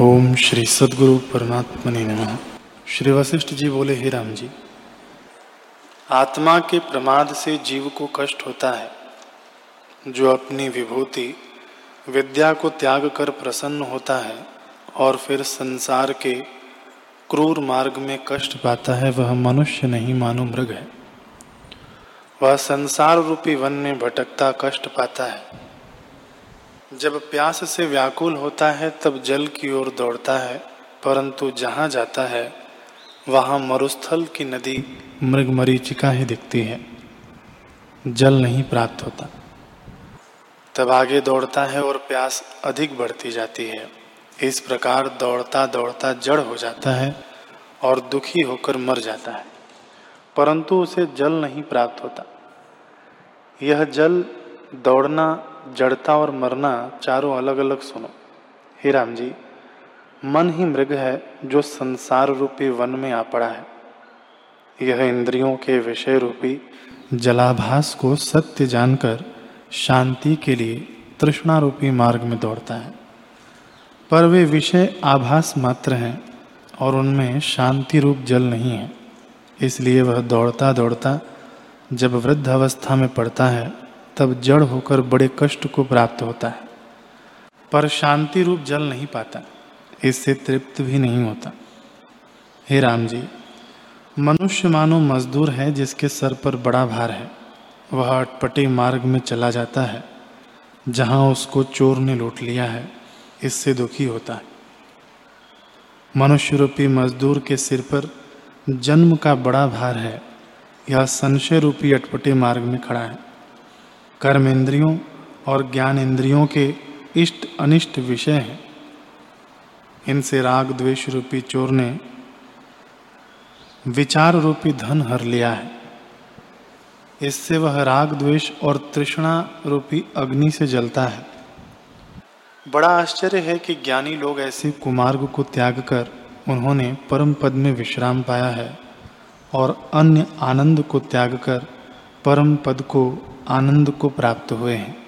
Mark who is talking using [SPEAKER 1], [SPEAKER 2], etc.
[SPEAKER 1] ओम श्री सदगुरु परमात्मा ने नमः। श्री वशिष्ठ जी बोले, हे राम जी, आत्मा के प्रमाद से जीव को कष्ट होता है। जो अपनी विभूति, विद्या को त्याग कर प्रसन्न होता है और फिर संसार के क्रूर मार्ग में कष्ट पाता है, वह मनुष्य नहीं, मानो मृग है। वह संसार रूपी वन में भटकता कष्ट पाता है। जब प्यास से व्याकुल होता है, तब जल की ओर दौड़ता है, परंतु जहाँ जाता है, वहाँ मरुस्थल की नदी मृग मरीचिका ही दिखती है। जल नहीं प्राप्त होता। तब आगे दौड़ता है और प्यास अधिक बढ़ती जाती है। इस प्रकार दौड़ता दौड़ता जड़ हो जाता है और दुखी होकर मर जाता है, परंतु उसे जल नहीं प्राप्त होता। यह जल दौड़ना जड़ता और मरना चारों अलग अलग सुनो। हे राम जी मन ही मृग है जो संसार रूपी वन में आ पड़ा है। यह इंद्रियों के विषय रूपी जलाभास को सत्य जानकर शांति के लिए तृष्णा रूपी मार्ग में दौड़ता है। पर वे विषय आभास मात्र हैं और उनमें शांति रूप जल नहीं है। इसलिए वह दौड़ता दौड़ता जब वृद्ध अवस्था में पड़ता है तब जड़ होकर बड़े कष्ट को प्राप्त होता है। पर शांति रूप जल नहीं पाता, इससे तृप्त भी नहीं होता। हे राम जी मनुष्य मानो मजदूर है जिसके सर पर बड़ा भार है। वह अटपटे मार्ग में चला जाता है, जहाँ उसको चोर ने लूट लिया है, इससे दुखी होता है। मनुष्य रूपी मजदूर के सिर पर जन्म का बड़ा भार है, यह संशय रूपी अटपटे मार्ग में खड़ा है। कर्म इंद्रियों और ज्ञान इंद्रियों के इष्ट अनिष्ट विषय हैं। इनसे राग द्वेष रूपी चोर ने विचार रूपी धन हर लिया है। इससे वह राग द्वेष और तृष्णा रूपी अग्नि से जलता है। बड़ा आश्चर्य है कि ज्ञानी लोग ऐसे कुमार्ग को त्याग कर उन्होंने परम पद में विश्राम पाया है और अन्य आनंद को त्याग कर परम पद को आनंद को प्राप्त हुए हैं।